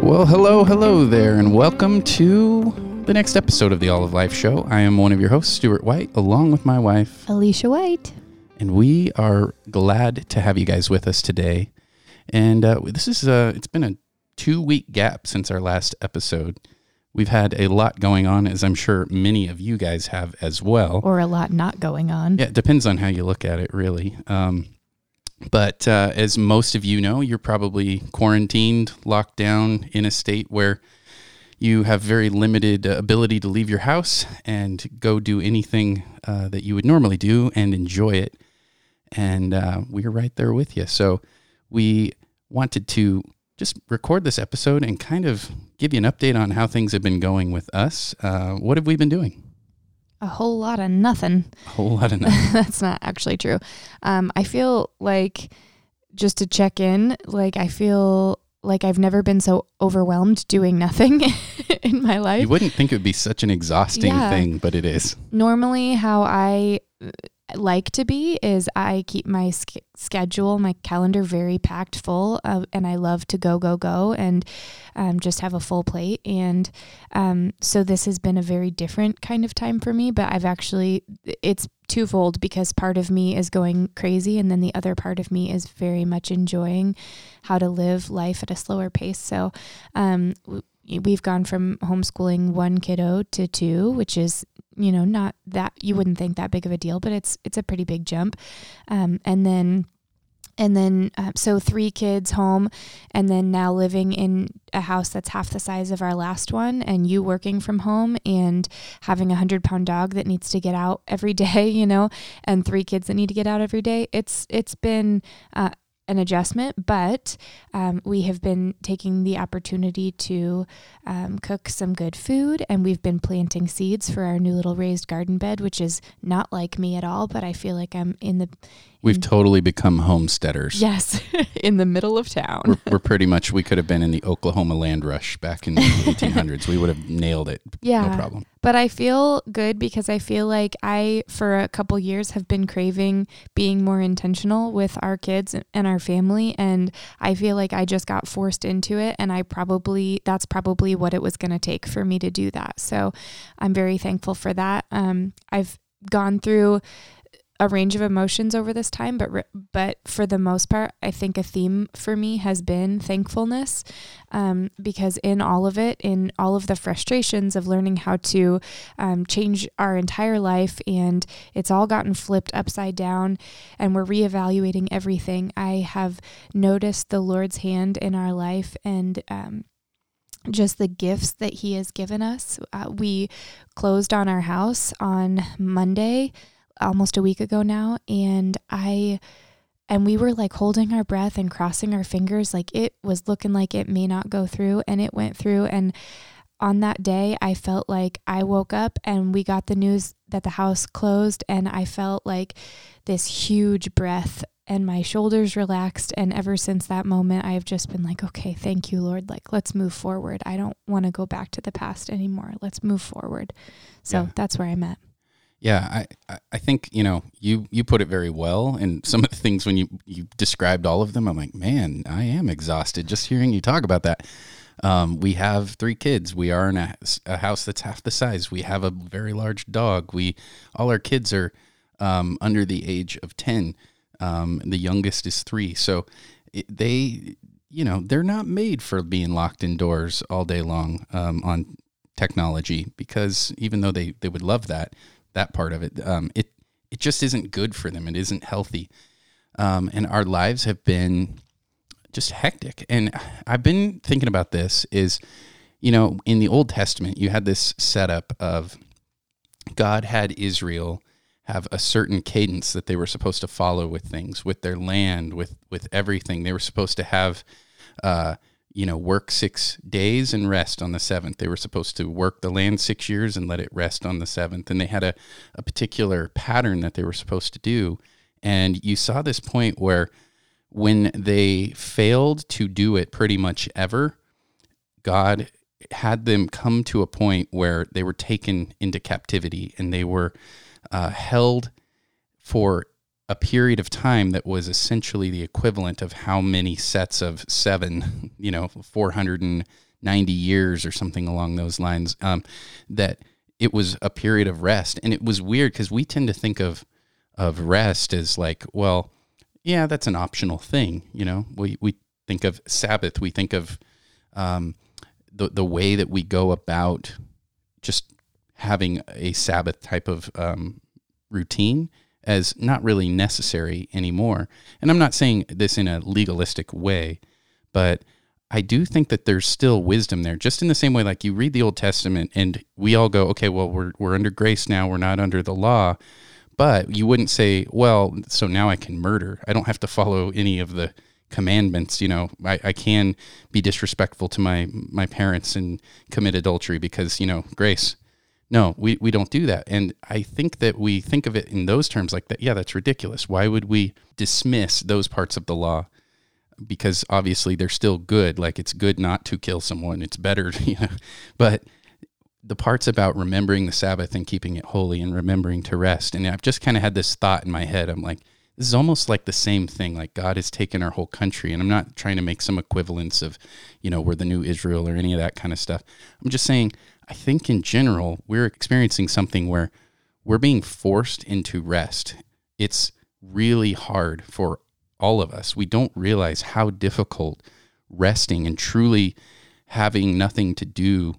Well, hello, hello there, and welcome to the next episode of the All of Life Show. I am one of your hosts, Stuart White, along with my wife, Alicia White. and we are glad to have you guys with us today. And uh, this is uh, it's been a two week gap since our last episode. We've had a lot going on, as I'm sure many of you guys have as well. Or a lot not going on. Yeah, it depends on how you look at it, really. Um, but uh, as most of you know, you're probably quarantined, locked down in a state where you have very limited ability to leave your house and go do anything uh, that you would normally do and enjoy it. And uh, we're right there with you. So we wanted to just record this episode and kind of give you an update on how things have been going with us. Uh, what have we been doing? A whole lot of nothing. A whole lot of nothing. That's not actually true. Um, I feel like just to check in, like I feel like I've never been so overwhelmed doing nothing in my life. You wouldn't think it would be such an exhausting Yeah. thing, but it is. Normally, how I like to be is I keep my sch- schedule, my calendar very packed full, and I love to go, go, go, and um, just have a full plate. And um, so this has been a very different kind of time for me, but I've actually, it's twofold because part of me is going crazy, and then the other part of me is very much enjoying how to live life at a slower pace. So, um, w- we've gone from homeschooling one kiddo to two, which is you know not that you wouldn't think that big of a deal, but it's it's a pretty big jump. Um, and then and then uh, so three kids home and then now living in a house that's half the size of our last one and you working from home and having a hundred pound dog that needs to get out every day you know and three kids that need to get out every day it's it's been uh, an adjustment, but um, we have been taking the opportunity to um, cook some good food, and we've been planting seeds for our new little raised garden bed, which is not like me at all. But I feel like I'm in the We've totally become homesteaders. yes, in the middle of town. We're, we're pretty much, we could have been in the Oklahoma land rush back in the 1800s. We would have nailed it. Yeah. No problem. But I feel good because I feel like I, for a couple years, have been craving being more intentional with our kids and our family. And I feel like I just got forced into it. And I probably, that's probably what it was going to take for me to do that. So I'm very thankful for that. Um, I've gone through a range of emotions over this time, but but for the most part, I think a theme for me has been thankfulness, um, because in all of it, in all of the frustrations of learning how to um, change our entire life, and it's all gotten flipped upside down, and we're reevaluating everything. I have noticed the Lord's hand in our life, and um, just the gifts that He has given us. Uh, we closed on our house on Monday almost a week ago now and I and we were like holding our breath and crossing our fingers like it was looking like it may not go through and it went through and on that day I felt like I woke up and we got the news that the house closed and I felt like this huge breath and my shoulders relaxed and ever since that moment I've just been like okay thank you Lord. Like let's move forward. I don't want to go back to the past anymore. Let's move forward. So Yeah. that's where I'm at Yeah, I, I think you know you you put it very well, and some of the things when you you described all of them, I'm like, man, I am exhausted just hearing you talk about that. Um, we have three kids. We are in a, a, house that's half the size. We have a very large dog. We all our kids are um, under the age of ten. Um, the youngest is three, so it, they, you know, they're not made for being locked indoors all day long um, on technology because even though they they would love that that part of it, um, it it just isn't good for them. It isn't healthy, um, and our lives have been just hectic. And I've been thinking about this is, you know, in the Old Testament, you had this setup of God had Israel have a certain cadence that they were supposed to follow with things, with their land, with with everything. They were supposed to have, uh, you know, work six days and rest on the seventh. They were supposed to work the land six years and let it rest on the seventh. And they had a, a particular pattern that they were supposed to do. And you saw this point where when they failed to do it pretty much ever, God had them come to a point where they were taken into captivity and they were uh, held for a period of time that was essentially the equivalent of how many sets of seven, you know, 490 years or something along those lines, um, that it was a period of rest. And it was weird because we tend to think of, of rest as like, well, yeah, that's an optional thing. You know, we, we think of Sabbath, we think of um, the, the way that we go about just having a Sabbath type of um, routine as not really necessary anymore. And I'm not saying this in a legalistic way, but I do think that there's still wisdom there, just in the same way, like you read the Old Testament and we all go, okay, well, we're, we're under grace now, we're not under the law. But you wouldn't say, well, so now I can murder. I don't have to follow any of the commandments. You know, I, I can be disrespectful to my, my parents and commit adultery because, you know, grace. No, we, we don't do that. And I think that we think of it in those terms like that. Yeah, that's ridiculous. Why would we dismiss those parts of the law? Because obviously they're still good. Like it's good not to kill someone. It's better, you know. But the parts about remembering the Sabbath and keeping it holy and remembering to rest. And I've just kind of had this thought in my head. I'm like, this is almost like the same thing. Like God has taken our whole country. And I'm not trying to make some equivalence of, you know, we're the new Israel or any of that kind of stuff. I'm just saying I think in general, we're experiencing something where we're being forced into rest. It's really hard for all of us. We don't realize how difficult resting and truly having nothing to do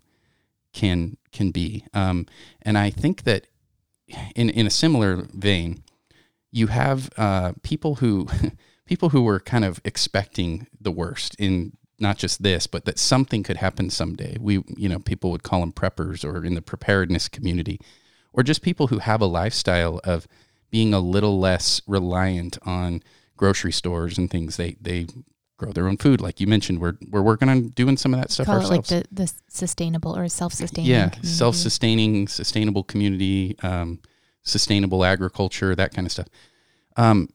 can can be. Um, and I think that in in a similar vein, you have uh, people who people who were kind of expecting the worst in not just this, but that something could happen someday. We, you know, people would call them preppers or in the preparedness community, or just people who have a lifestyle of being a little less reliant on grocery stores and things. They they grow their own food, like you mentioned. We're we're working on doing some of that stuff Call ourselves. it like the, the sustainable or self-sustaining. yeah, self-sustaining, sustainable community, um, sustainable agriculture, that kind of stuff. Um,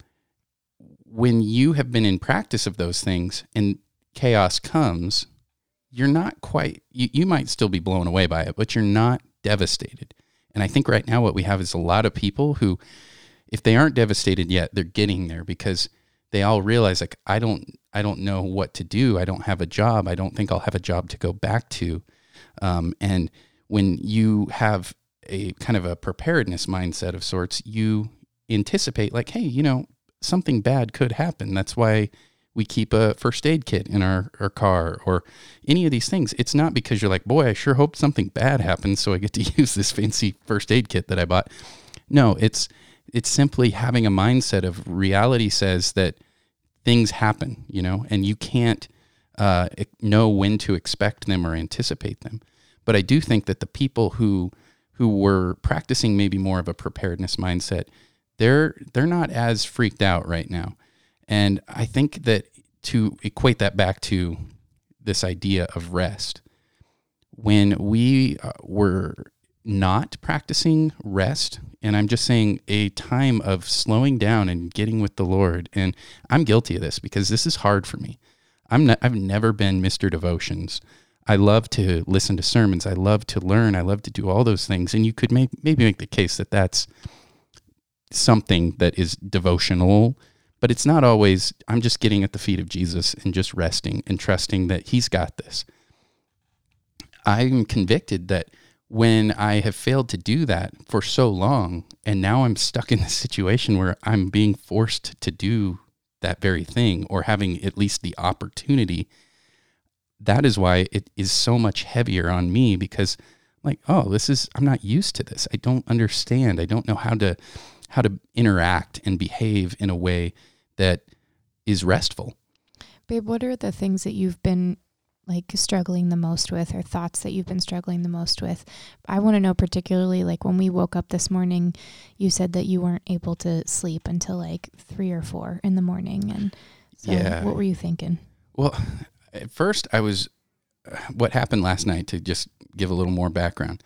when you have been in practice of those things and chaos comes, you're not quite, you, you might still be blown away by it, but you're not devastated. And I think right now what we have is a lot of people who, if they aren't devastated yet, they're getting there because they all realize like I don't I don't know what to do. I don't have a job. I don't think I'll have a job to go back to. Um, and when you have a kind of a preparedness mindset of sorts, you anticipate like, hey, you know, something bad could happen. That's why we keep a first aid kit in our, our car or any of these things. It's not because you're like, boy, I sure hope something bad happens so I get to use this fancy first aid kit that I bought. No, it's it's simply having a mindset of reality says that things happen, you know, and you can't uh, know when to expect them or anticipate them. But I do think that the people who who were practicing maybe more of a preparedness mindset, they're they're not as freaked out right now. And I think that to equate that back to this idea of rest, when we uh, were not practicing rest, and I'm just saying a time of slowing down and getting with the Lord, and I'm guilty of this because this is hard for me. I'm not, I've never been Mr. Devotions. I love to listen to sermons. I love to learn. I love to do all those things. And you could make, maybe make the case that that's something that is devotional, but it's not always, I'm just getting at the feet of Jesus and just resting and trusting that He's got this. I'm convicted that when I have failed to do that for so long, and now I'm stuck in this situation where I'm being forced to do that very thing or having at least the opportunity, that is why it is so much heavier on me because like, oh, this is I'm not used to this. I don't understand. I don't know how to how to interact and behave in a way that is restful. Babe, what are the things that you've been like struggling the most with or thoughts that you've been struggling the most with? I want to know particularly like when we woke up this morning, you said that you weren't able to sleep until like 3 or 4 in the morning and so Yeah. what were you thinking? Well, at first, I was. What happened last night, to just give a little more background,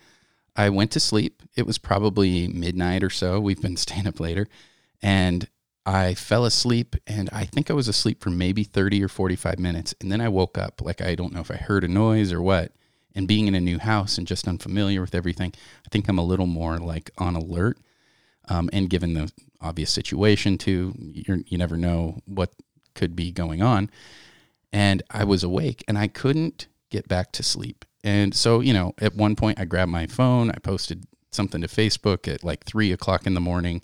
I went to sleep. It was probably midnight or so. We've been staying up later. And I fell asleep, and I think I was asleep for maybe 30 or 45 minutes. And then I woke up. Like, I don't know if I heard a noise or what. And being in a new house and just unfamiliar with everything, I think I'm a little more like on alert. Um, and given the obvious situation, too, you're, you never know what could be going on and I was awake and I couldn't get back to sleep. And so, you know, at one point I grabbed my phone, I posted something to Facebook at like three o'clock in the morning,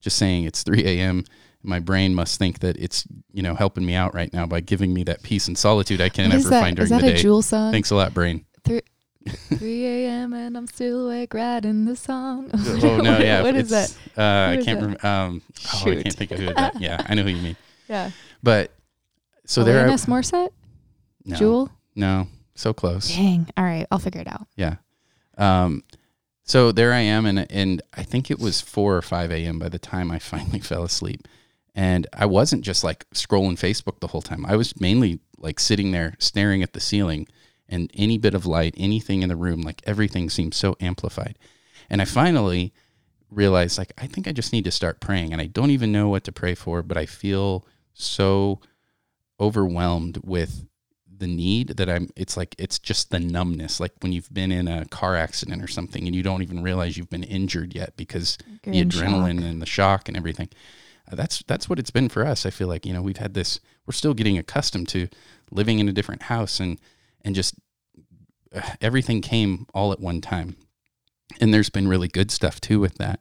just saying it's 3 a.m. My brain must think that it's, you know, helping me out right now by giving me that peace and solitude I can What never that? find Is during that the a day. Jewel song? Thanks a lot, brain. 3 a.m. and I'm still awake writing the song. Oh no, yeah. what is that? Uh, I Who is can't remember. Um, oh, I can't think of who that. Yeah, I know who you mean. Yeah. But so there, I, Alanis Morissette? no, Jewel? no, so close. Dang. All right. I'll figure it out. Yeah. Um, so there I am, and and I think it was four or five a.m. by the time I finally fell asleep, and I wasn't just like scrolling Facebook the whole time. I was mainly like sitting there staring at the ceiling, and any bit of light, anything in the room, like everything seemed so amplified, and I finally realized like I think I just need to start praying, and I don't even know what to pray for, but I feel so overwhelmed with the need that I'm it's like it's just the numbness like when you've been in a car accident or something and you don't even realize you've been injured yet because You're the in adrenaline shock. and the shock and everything that's that's what it's been for us. I feel like you know we've had this we're still getting accustomed to living in a different house and and just uh, everything came all at one time. And there's been really good stuff too with that.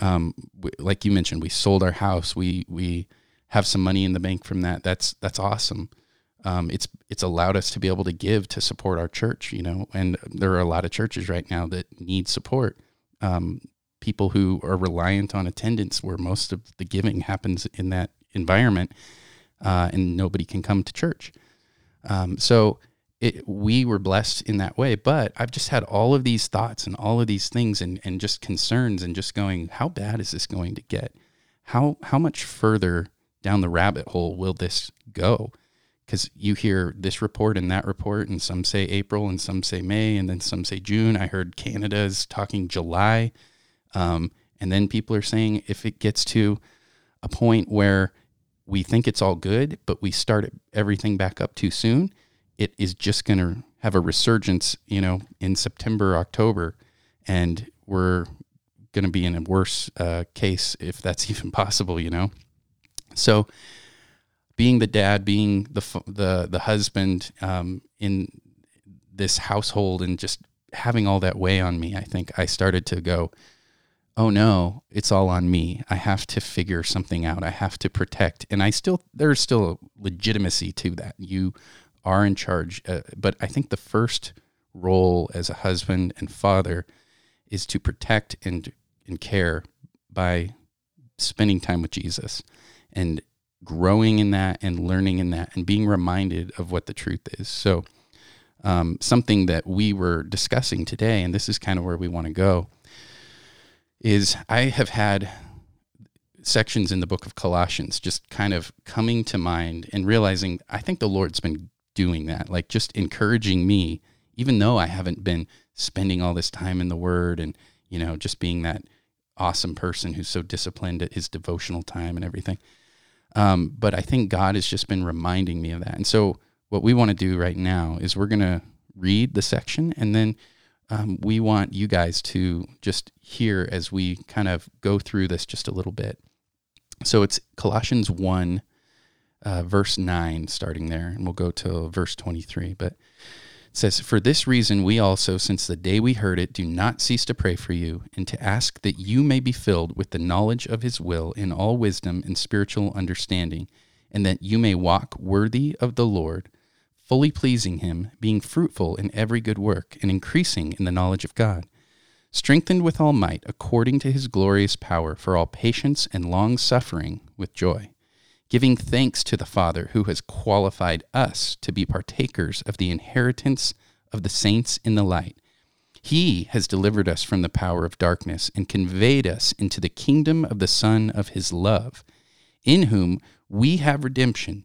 Um w- like you mentioned we sold our house. We we have some money in the bank from that. That's that's awesome. Um, it's it's allowed us to be able to give to support our church, you know, and there are a lot of churches right now that need support. Um, people who are reliant on attendance, where most of the giving happens in that environment, uh, and nobody can come to church. Um, so it, we were blessed in that way. But I've just had all of these thoughts and all of these things and, and just concerns and just going, how bad is this going to get? How how much further down the rabbit hole will this go? because you hear this report and that report, and some say April and some say May, and then some say June. I heard Canada is talking July. Um, and then people are saying if it gets to a point where we think it's all good, but we start everything back up too soon, it is just going to have a resurgence, you know, in September, October, and we're going to be in a worse uh, case if that's even possible, you know. So, being the dad, being the the the husband um, in this household, and just having all that weigh on me, I think I started to go, "Oh no, it's all on me. I have to figure something out. I have to protect." And I still there's still legitimacy to that. You are in charge, uh, but I think the first role as a husband and father is to protect and and care by spending time with Jesus and growing in that and learning in that and being reminded of what the truth is. So, um, something that we were discussing today, and this is kind of where we want to go, is I have had sections in the book of Colossians just kind of coming to mind and realizing I think the Lord's been doing that, like just encouraging me, even though I haven't been spending all this time in the Word and, you know, just being that awesome person who's so disciplined at his devotional time and everything. Um, but I think God has just been reminding me of that. And so, what we want to do right now is we're going to read the section, and then um, we want you guys to just hear as we kind of go through this just a little bit. So it's Colossians 1, uh, verse 9, starting there, and we'll go to verse 23. But it says, For this reason, we also, since the day we heard it, do not cease to pray for you and to ask that you may be filled with the knowledge of his will in all wisdom and spiritual understanding, and that you may walk worthy of the Lord, fully pleasing him, being fruitful in every good work, and increasing in the knowledge of God, strengthened with all might according to his glorious power for all patience and long suffering with joy giving thanks to the Father who has qualified us to be partakers of the inheritance of the saints in the light. He has delivered us from the power of darkness and conveyed us into the kingdom of the Son of his love, in whom we have redemption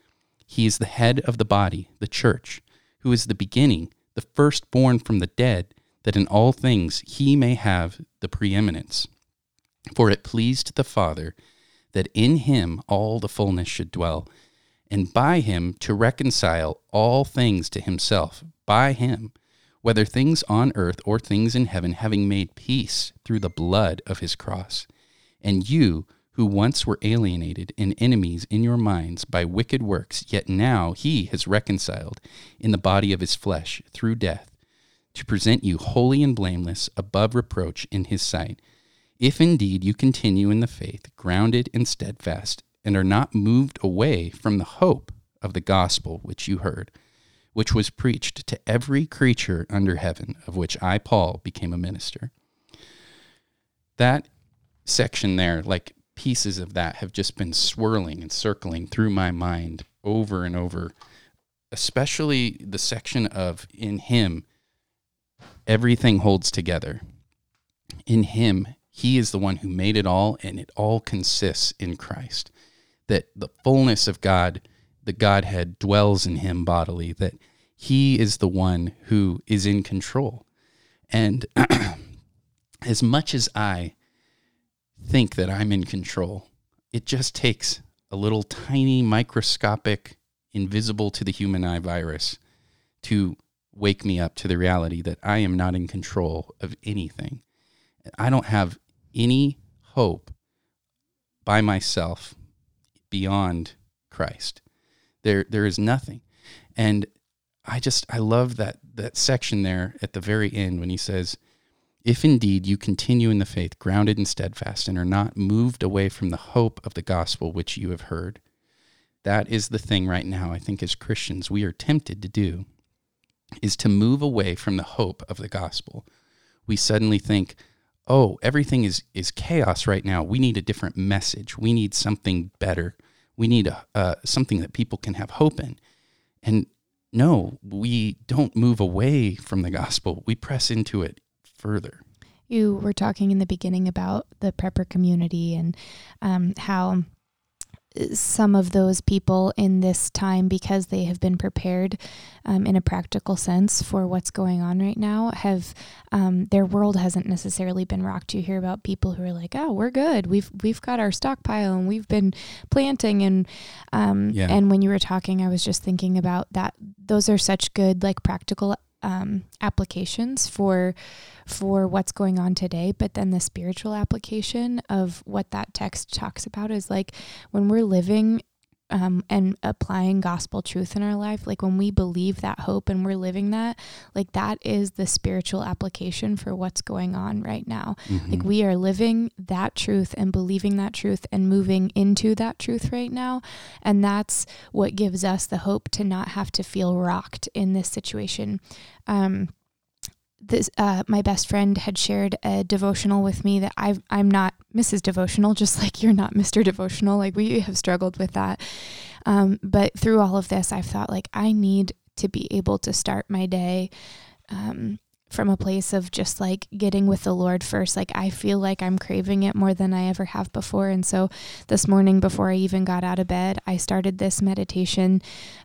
He is the head of the body, the church, who is the beginning, the firstborn from the dead, that in all things he may have the preeminence. For it pleased the Father that in him all the fullness should dwell, and by him to reconcile all things to himself, by him, whether things on earth or things in heaven, having made peace through the blood of his cross. And you, who once were alienated and enemies in your minds by wicked works, yet now he has reconciled in the body of his flesh through death, to present you holy and blameless above reproach in his sight if indeed you continue in the faith, grounded and steadfast, and are not moved away from the hope of the gospel which you heard, which was preached to every creature under heaven, of which I, Paul, became a minister. That section there, like pieces of that, have just been swirling and circling through my mind over and over, especially the section of in Him, everything holds together. In Him, he is the one who made it all, and it all consists in Christ. That the fullness of God, the Godhead, dwells in him bodily, that he is the one who is in control. And as much as I think that I'm in control, it just takes a little tiny microscopic, invisible to the human eye virus to wake me up to the reality that I am not in control of anything. I don't have any hope by myself beyond Christ. There there is nothing. And I just I love that that section there at the very end when he says, if indeed you continue in the faith, grounded and steadfast, and are not moved away from the hope of the gospel which you have heard. That is the thing right now, I think, as Christians, we are tempted to do, is to move away from the hope of the gospel. We suddenly think, oh, everything is is chaos right now. We need a different message. We need something better. We need a, uh, something that people can have hope in. And no, we don't move away from the gospel. We press into it further. You were talking in the beginning about the prepper community and um, how some of those people in this time because they have been prepared um, in a practical sense for what's going on right now have um, their world hasn't necessarily been rocked you hear about people who are like oh we're good we've we've got our stockpile and we've been planting and um, yeah. and when you were talking i was just thinking about that those are such good like practical um, applications for for what's going on today but then the spiritual application of what that text talks about is like when we're living um, and applying gospel truth in our life, like when we believe that hope and we're living that, like that is the spiritual application for what's going on right now. Mm-hmm. Like we are living that truth and believing that truth and moving into that truth right now. And that's what gives us the hope to not have to feel rocked in this situation. Um, this uh, my best friend had shared a devotional with me that i I'm not Mrs. Devotional, just like you're not Mr. Devotional. Like we have struggled with that, um, but through all of this, I've thought like I need to be able to start my day um, from a place of just like getting with the Lord first. Like I feel like I'm craving it more than I ever have before. And so this morning, before I even got out of bed, I started this meditation.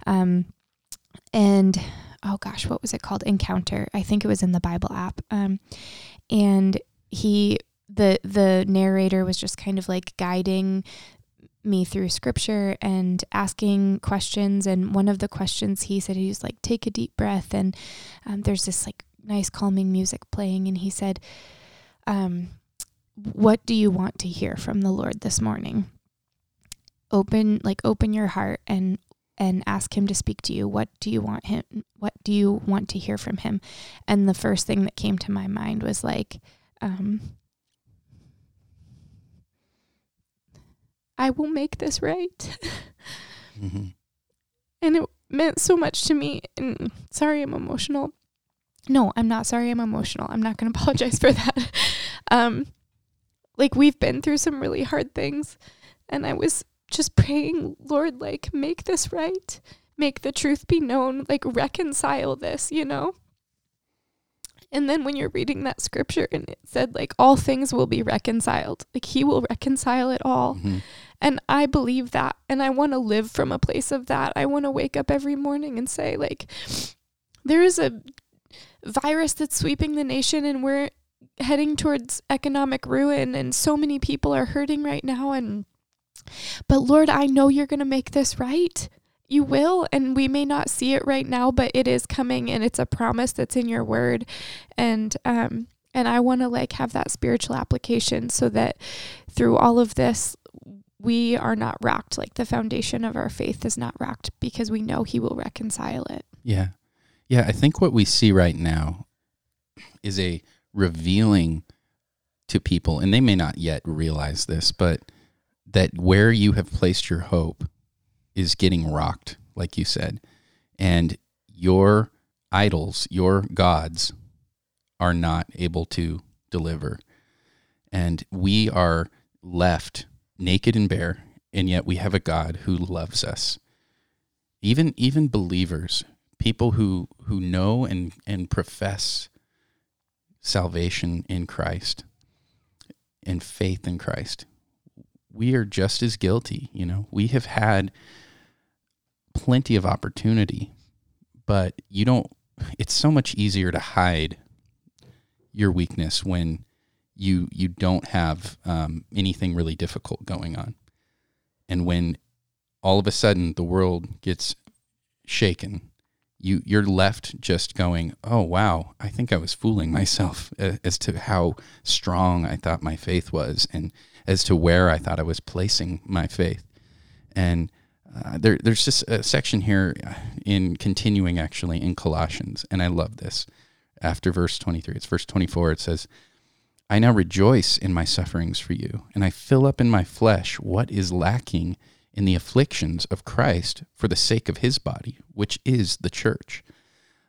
Um, and oh gosh, what was it called? Encounter. I think it was in the Bible app. Um, and he, the the narrator was just kind of like guiding me through scripture and asking questions. And one of the questions he said, he was like, take a deep breath. And um, there's this like nice calming music playing. And he said, um, what do you want to hear from the Lord this morning? Open, like, open your heart and and ask him to speak to you. What do you want him? What do you want to hear from him? And the first thing that came to my mind was like, um, I will make this right. mm-hmm. And it meant so much to me. And sorry, I'm emotional. No, I'm not sorry. I'm emotional. I'm not going to apologize for that. Um, like we've been through some really hard things, and I was just praying, Lord, like make this right, make the truth be known, like reconcile this, you know. And then when you're reading that scripture and it said like all things will be reconciled, like he will reconcile it all. Mm-hmm. And I believe that. And I want to live from a place of that. I want to wake up every morning and say, like, there is a virus that's sweeping the nation and we're heading towards economic ruin and so many people are hurting right now and but Lord, I know you're going to make this right. You will, and we may not see it right now, but it is coming and it's a promise that's in your word. And um and I want to like have that spiritual application so that through all of this we are not rocked. Like the foundation of our faith is not rocked because we know He will reconcile it. Yeah. Yeah. I think what we see right now is a revealing to people, and they may not yet realize this, but that where you have placed your hope is getting rocked, like you said. And your idols, your gods, are not able to deliver. And we are left naked and bare, and yet we have a God who loves us. Even even believers, people who who know and and profess salvation in Christ and faith in Christ, we are just as guilty. You know, we have had plenty of opportunity, but you don't. It's so much easier to hide your weakness when you you don't have um, anything really difficult going on, and when all of a sudden the world gets shaken, you you're left just going, oh wow, I think I was fooling myself as to how strong I thought my faith was, and as to where I thought I was placing my faith, and. Uh, there, there's just a section here in continuing actually in Colossians, and I love this. After verse 23, it's verse 24. It says, I now rejoice in my sufferings for you, and I fill up in my flesh what is lacking in the afflictions of Christ for the sake of his body, which is the church,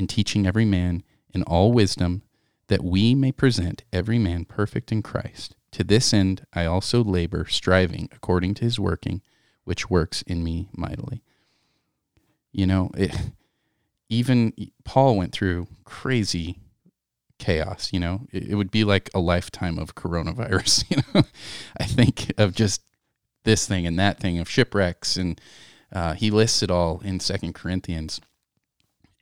and teaching every man in all wisdom, that we may present every man perfect in Christ. To this end I also labor, striving according to his working, which works in me mightily. You know, it, even Paul went through crazy chaos. You know, it, it would be like a lifetime of coronavirus. You know, I think of just this thing and that thing of shipwrecks, and uh, he lists it all in Second Corinthians.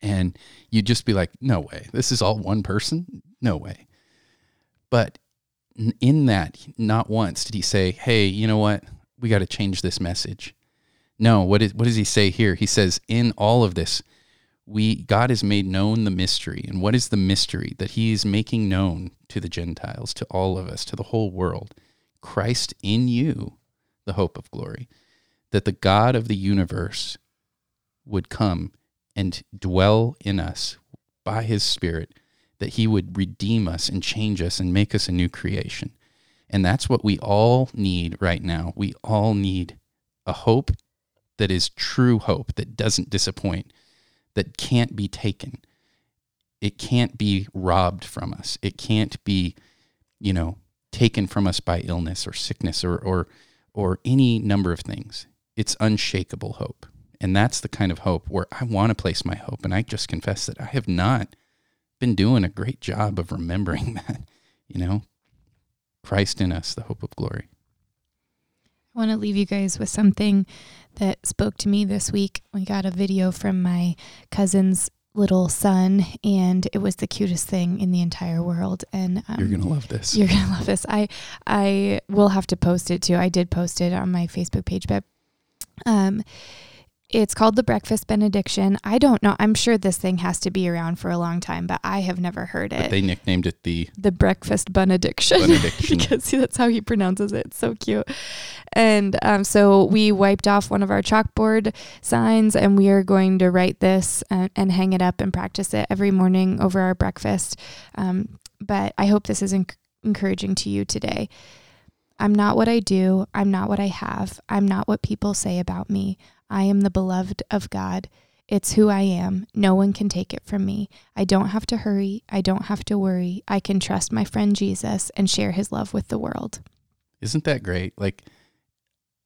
And you'd just be like, no way, this is all one person? No way. But in that, not once did he say, hey, you know what? We got to change this message. No, what, is, what does he say here? He says, in all of this, we God has made known the mystery. And what is the mystery that he is making known to the Gentiles, to all of us, to the whole world? Christ in you, the hope of glory. That the God of the universe would come and dwell in us by his spirit, that He would redeem us and change us and make us a new creation. And that's what we all need right now. We all need a hope that is true hope, that doesn't disappoint, that can't be taken. It can't be robbed from us. It can't be, you know, taken from us by illness or sickness or or or any number of things. It's unshakable hope. And that's the kind of hope where I want to place my hope. And I just confess that I have not been doing a great job of remembering that, you know, Christ in us, the hope of glory. I want to leave you guys with something that spoke to me this week. We got a video from my cousin's little son, and it was the cutest thing in the entire world. And um, You're gonna love this. You're gonna love this. I I will have to post it too. I did post it on my Facebook page, but um, it's called the Breakfast Benediction. I don't know. I'm sure this thing has to be around for a long time, but I have never heard it. But they nicknamed it the the Breakfast Benediction, Benediction. because that's how he pronounces it. It's so cute. And um, so we wiped off one of our chalkboard signs, and we are going to write this and, and hang it up and practice it every morning over our breakfast. Um, but I hope this is enc- encouraging to you today. I'm not what I do. I'm not what I have. I'm not what people say about me. I am the beloved of God. It's who I am. No one can take it from me. I don't have to hurry. I don't have to worry. I can trust my friend Jesus and share his love with the world. Isn't that great? Like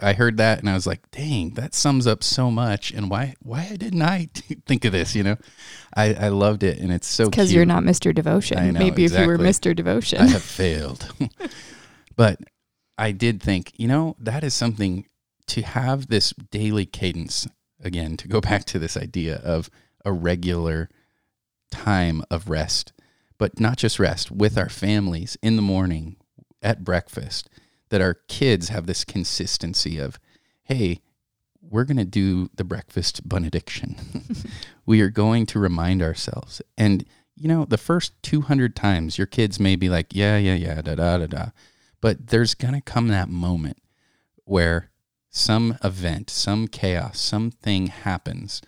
I heard that and I was like, dang, that sums up so much. And why why didn't I think of this? You know, I, I loved it and it's so Because you're not Mr. Devotion. Know, Maybe if you were. Mr. Devotion. I have failed. but I did think, you know, that is something to have this daily cadence again, to go back to this idea of a regular time of rest, but not just rest with our families in the morning at breakfast, that our kids have this consistency of, hey, we're going to do the breakfast benediction. we are going to remind ourselves. And, you know, the first 200 times your kids may be like, yeah, yeah, yeah, da, da, da, da. But there's going to come that moment where some event, some chaos, something happens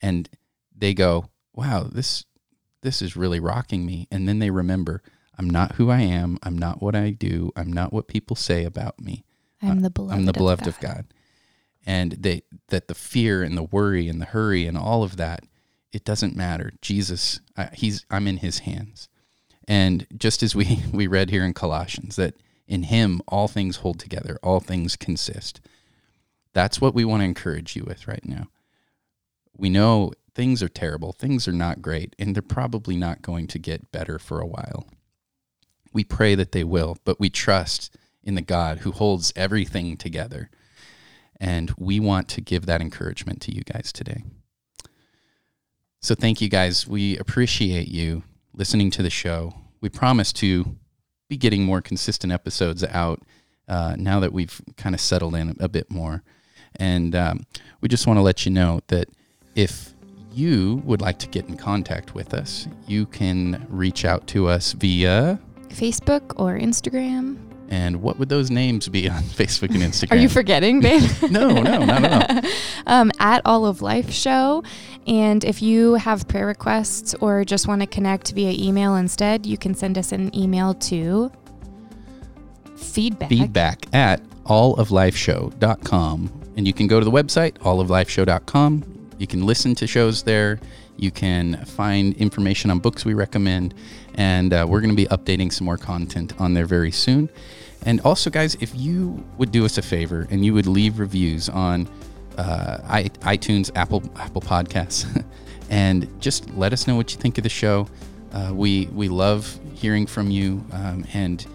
and they go, wow, this, this is really rocking me. And then they remember, I'm not who I am. I'm not what I do. I'm not what people say about me. I'm the beloved. I'm the beloved of of God. And they that the fear and the worry and the hurry and all of that, it doesn't matter. Jesus, uh, he's I'm in his hands. And just as we we read here in Colossians that in him all things hold together, all things consist. That's what we want to encourage you with right now. We know things are terrible, things are not great, and they're probably not going to get better for a while. We pray that they will, but we trust in the God who holds everything together. And we want to give that encouragement to you guys today. So thank you guys. We appreciate you listening to the show. We promise to be getting more consistent episodes out uh, now that we've kind of settled in a bit more. And um, we just want to let you know that if you would like to get in contact with us, you can reach out to us via. Facebook or Instagram. And what would those names be on Facebook and Instagram? Are you forgetting, babe? no, no, not at all. um, at All of Life Show. And if you have prayer requests or just want to connect via email instead, you can send us an email to feedback. feedback at alloflifeshow.com. And you can go to the website, alloflifeshow.com. You can listen to shows there. You can find information on books we recommend. And uh, we're going to be updating some more content on there very soon. And also, guys, if you would do us a favor and you would leave reviews on uh, iTunes, Apple, Apple Podcasts, and just let us know what you think of the show. Uh, we we love hearing from you, um, and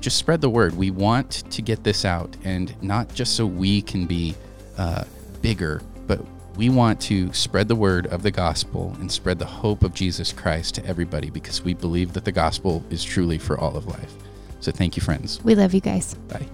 just spread the word. We want to get this out, and not just so we can be uh, bigger, but we want to spread the word of the gospel and spread the hope of Jesus Christ to everybody because we believe that the gospel is truly for all of life. So thank you, friends. We love you guys. Bye.